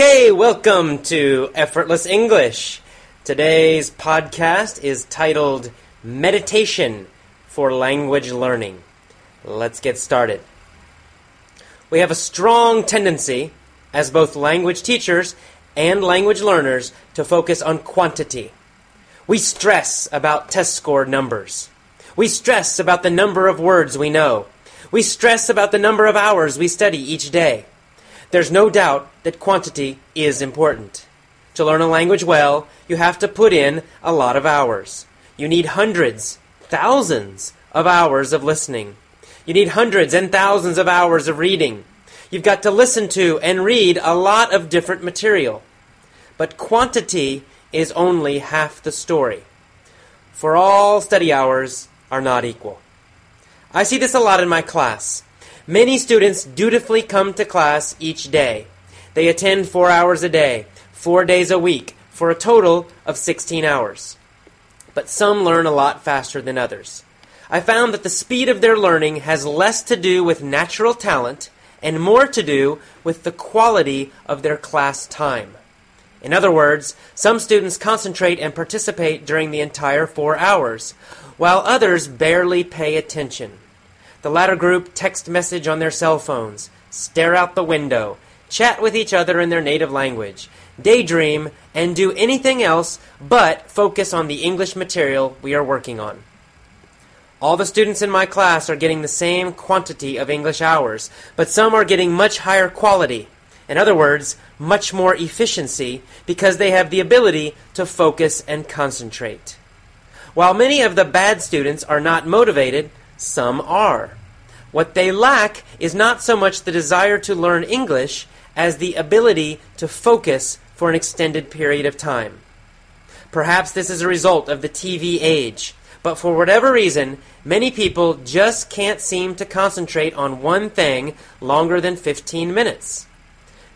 Okay, welcome to Effortless English. Today's podcast is titled Meditation for Language Learning. Let's get started. We have a strong tendency, as both language teachers and language learners, to focus on quantity. We stress about test score numbers. We stress about the number of words we know. We stress about the number of hours we study each day. There's no doubt that quantity is important. To learn a language well, you have to put in a lot of hours. You need hundreds, thousands of hours of listening. You need hundreds and thousands of hours of reading. You've got to listen to and read a lot of different material. But quantity is only half the story. For all study hours are not equal. I see this a lot in my class. Many students dutifully come to class each day. They attend four hours a day, four days a week, for a total of 16 hours. But some learn a lot faster than others. I found that the speed of their learning has less to do with natural talent and more to do with the quality of their class time. In other words, some students concentrate and participate during the entire four hours, while others barely pay attention. The latter group text message on their cell phones, stare out the window, chat with each other in their native language, daydream, and do anything else but focus on the English material we are working on. All the students in my class are getting the same quantity of English hours, but some are getting much higher quality. In other words, much more efficiency because they have the ability to focus and concentrate. While many of the bad students are not motivated, some are. What they lack is not so much the desire to learn English as the ability to focus for an extended period of time. Perhaps this is a result of the TV age, but for whatever reason, many people just can't seem to concentrate on one thing longer than 15 minutes.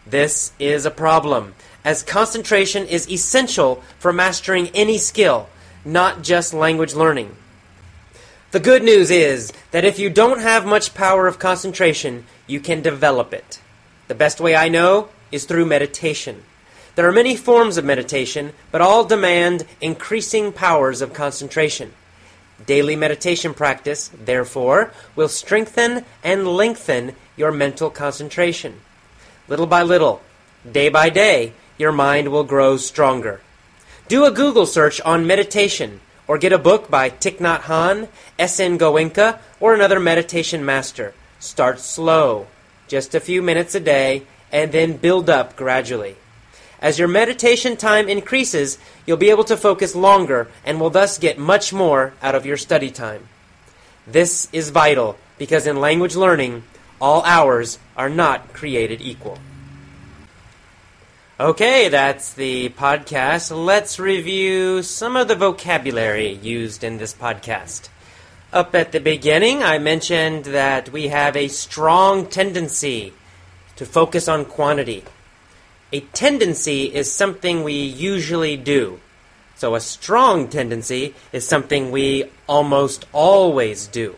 This is a problem, as concentration is essential for mastering any skill, not just language learning. The good news is that if you don't have much power of concentration, you can develop it. The best way I know is through meditation. There are many forms of meditation, but all demand increasing powers of concentration. Daily meditation practice, therefore, will strengthen and lengthen your mental concentration. Little by little, day by day, your mind will grow stronger. Do a Google search on meditation or get a book by Thich Nhat Hanh, S.N. Goenka, or another meditation master. Start slow, just a few minutes a day, and then build up gradually. As your meditation time increases, you'll be able to focus longer and will thus get much more out of your study time. This is vital because in language learning, all hours are not created equal. Okay, that's the podcast. Let's review some of the vocabulary used in this podcast. Up at the beginning, I mentioned that we have a strong tendency to focus on quantity. A tendency is something we usually do. So a strong tendency is something we almost always do.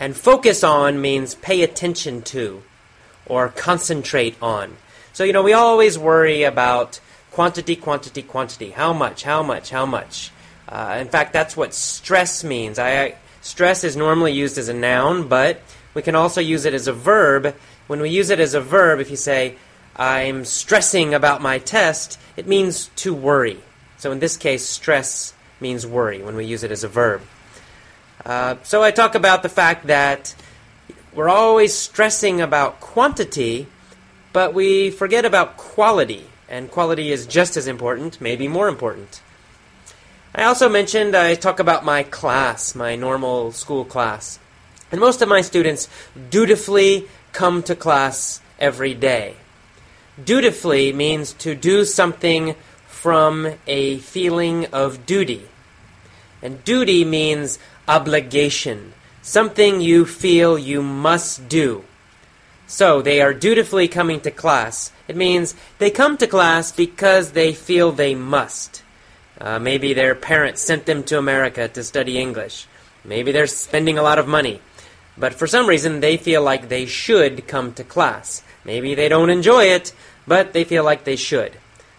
And focus on means pay attention to or concentrate on. So, you know, we always worry about quantity, quantity, quantity. How much, how much, how much. Uh, in fact, that's what stress means. I, stress is normally used as a noun, but we can also use it as a verb. When we use it as a verb, if you say, I'm stressing about my test, it means to worry. So in this case, stress means worry when we use it as a verb. Uh, so I talk about the fact that we're always stressing about quantity but we forget about quality, and quality is just as important, maybe more important. I also mentioned I talk about my class, my normal school class. And most of my students dutifully come to class every day. Dutifully means to do something from a feeling of duty. And duty means obligation, something you feel you must do. So they are dutifully coming to class. It means they come to class because they feel they must. Uh, maybe their parents sent them to America to study English. Maybe they're spending a lot of money. But for some reason, they feel like they should come to class. Maybe they don't enjoy it, but they feel like they should.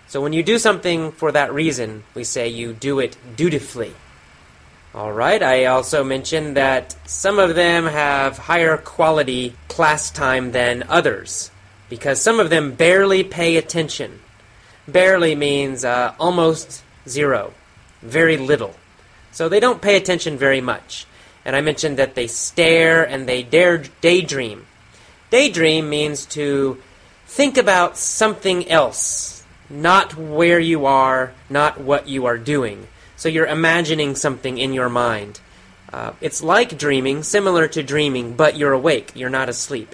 So when you do something for that reason, we say you do it dutifully. All right, I also mentioned that some of them have higher quality class time than others because some of them barely pay attention. Barely means uh, almost zero, very little. So they don't pay attention very much. And I mentioned that they stare and they dare daydream. Daydream means to think about something else, not where you are, not what you are doing. So you're imagining something in your mind. Uh, it's like dreaming, similar to dreaming, but you're awake, you're not asleep.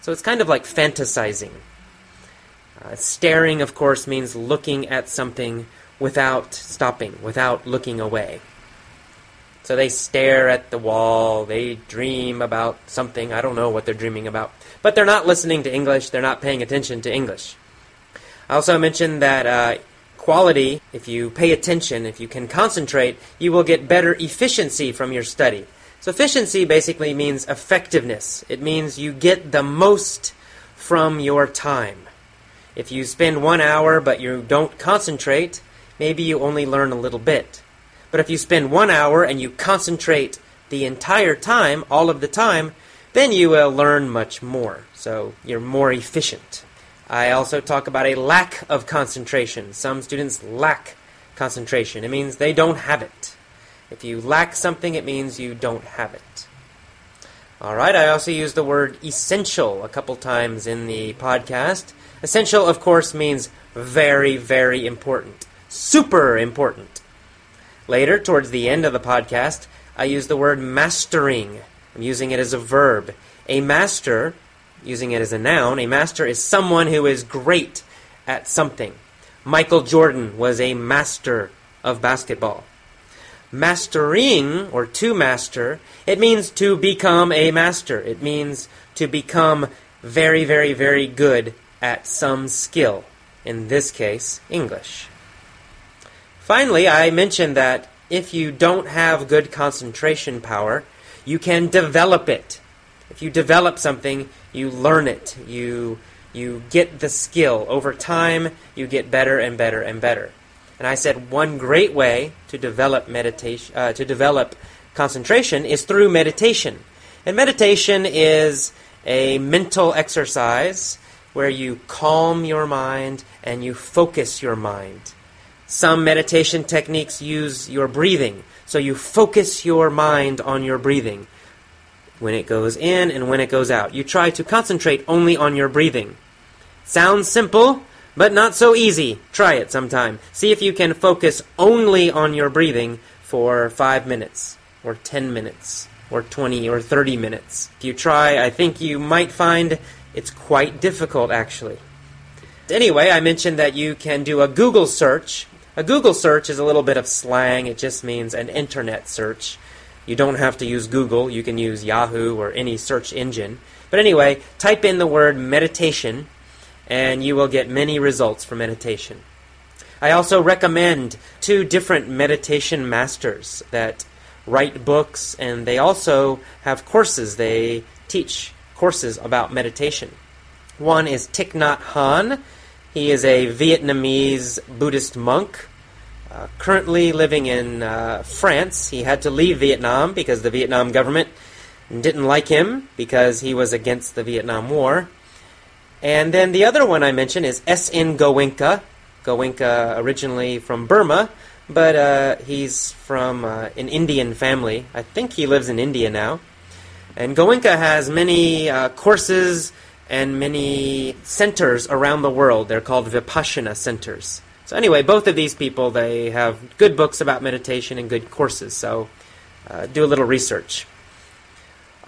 So it's kind of like fantasizing. Uh, staring, of course, means looking at something without stopping, without looking away. So they stare at the wall, they dream about something, I don't know what they're dreaming about. But they're not listening to English, they're not paying attention to English. I also mentioned that uh, quality, if you pay attention, if you can concentrate, you will get better efficiency from your study. So, efficiency basically means effectiveness. It means you get the most from your time. If you spend one hour but you don't concentrate, maybe you only learn a little bit. But if you spend one hour and you concentrate the entire time, all of the time, then you will learn much more. So, you're more efficient. I also talk about a lack of concentration. Some students lack concentration. It means they don't have it. If you lack something, it means you don't have it. All right, I also use the word essential a couple times in the podcast. Essential, of course, means very, very important. Super important. Later, towards the end of the podcast, I use the word mastering. I'm using it as a verb. A master using it as a noun, a master is someone who is great at something. Michael Jordan was a master of basketball. Mastering, or to master, it means to become a master. It means to become very, very, very good at some skill. In this case, English. Finally, I mentioned that if you don't have good concentration power, you can develop it. If you develop something, you learn it. You you get the skill over time. You get better and better and better. And I said one great way to develop meditation, uh, to develop concentration, is through meditation. And meditation is a mental exercise where you calm your mind and you focus your mind. Some meditation techniques use your breathing, so you focus your mind on your breathing when it goes in and when it goes out. You try to concentrate only on your breathing. Sounds simple, but not so easy. Try it sometime. See if you can focus only on your breathing for 5 minutes, or 10 minutes, or 20 or 30 minutes. If you try, I think you might find it's quite difficult actually. Anyway, I mentioned that you can do a Google search. A Google search is a little bit of slang, it just means an internet search. You don't have to use Google, you can use Yahoo or any search engine. But anyway, type in the word meditation and you will get many results for meditation. I also recommend two different meditation masters that write books and they also have courses. They teach courses about meditation. One is Thich Nhat Hanh. He is a Vietnamese Buddhist monk uh, currently living in uh, France. He had to leave Vietnam because the Vietnam government didn't like him because he was against the Vietnam War. And then the other one I mentioned is S.N. Goenka. Goenka originally from Burma, but uh, he's from uh, an Indian family. I think he lives in India now. And Goenka has many uh, courses and many centers around the world. They're called Vipassana centers. So anyway, both of these people they have good books about meditation and good courses. So uh, do a little research.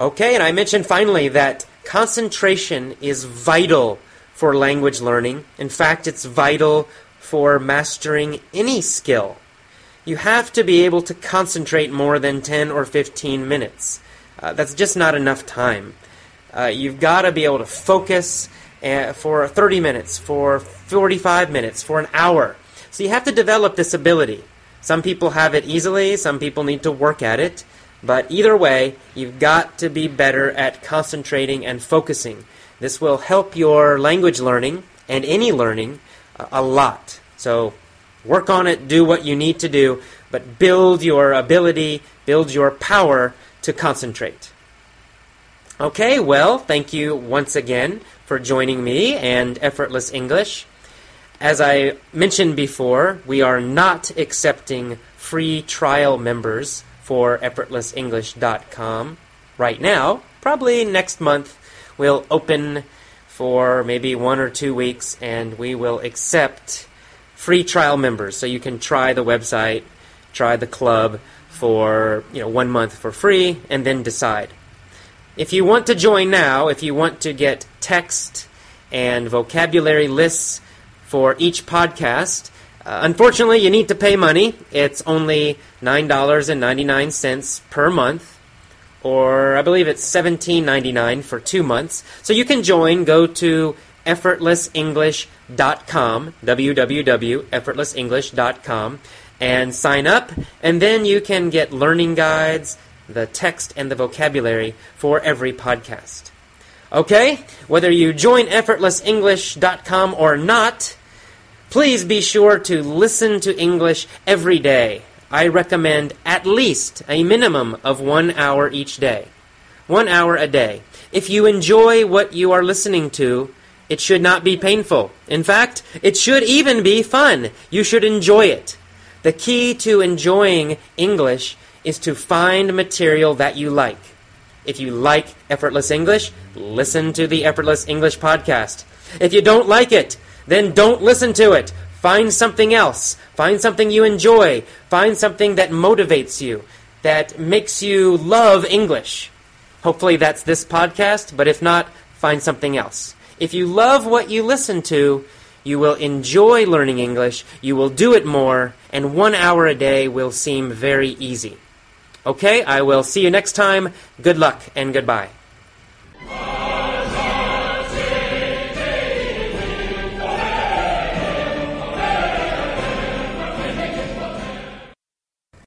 Okay, and I mentioned finally that concentration is vital for language learning. In fact, it's vital for mastering any skill. You have to be able to concentrate more than 10 or 15 minutes. Uh, that's just not enough time. Uh, you've got to be able to focus Eh, for 30 minutes, for 45 minutes, for an hour. So you have to develop this ability. Some people have it easily, some people need to work at it. But either way, you've got to be better at concentrating and focusing. This will help your language learning and any learning uh, a lot. So work on it, do what you need to do, but build your ability, build your power to concentrate. Okay, well, thank you once again for joining me and Effortless English. As I mentioned before, we are not accepting free trial members for effortlessenglish.com right now. Probably next month we'll open for maybe one or two weeks and we will accept free trial members so you can try the website, try the club for, you know, 1 month for free and then decide. If you want to join now, if you want to get text and vocabulary lists for each podcast, uh, unfortunately, you need to pay money. It's only $9.99 per month, or I believe it's $17.99 for two months. So you can join. Go to effortlessenglish.com, www.effortlessenglish.com, and sign up, and then you can get learning guides the text and the vocabulary for every podcast. Okay? Whether you join effortlessenglish.com or not, please be sure to listen to English every day. I recommend at least a minimum of one hour each day. One hour a day. If you enjoy what you are listening to, it should not be painful. In fact, it should even be fun. You should enjoy it. The key to enjoying English is to find material that you like. If you like Effortless English, listen to the Effortless English podcast. If you don't like it, then don't listen to it. Find something else. Find something you enjoy. Find something that motivates you, that makes you love English. Hopefully that's this podcast, but if not, find something else. If you love what you listen to, you will enjoy learning English, you will do it more, and one hour a day will seem very easy. Okay, I will see you next time. Good luck and goodbye.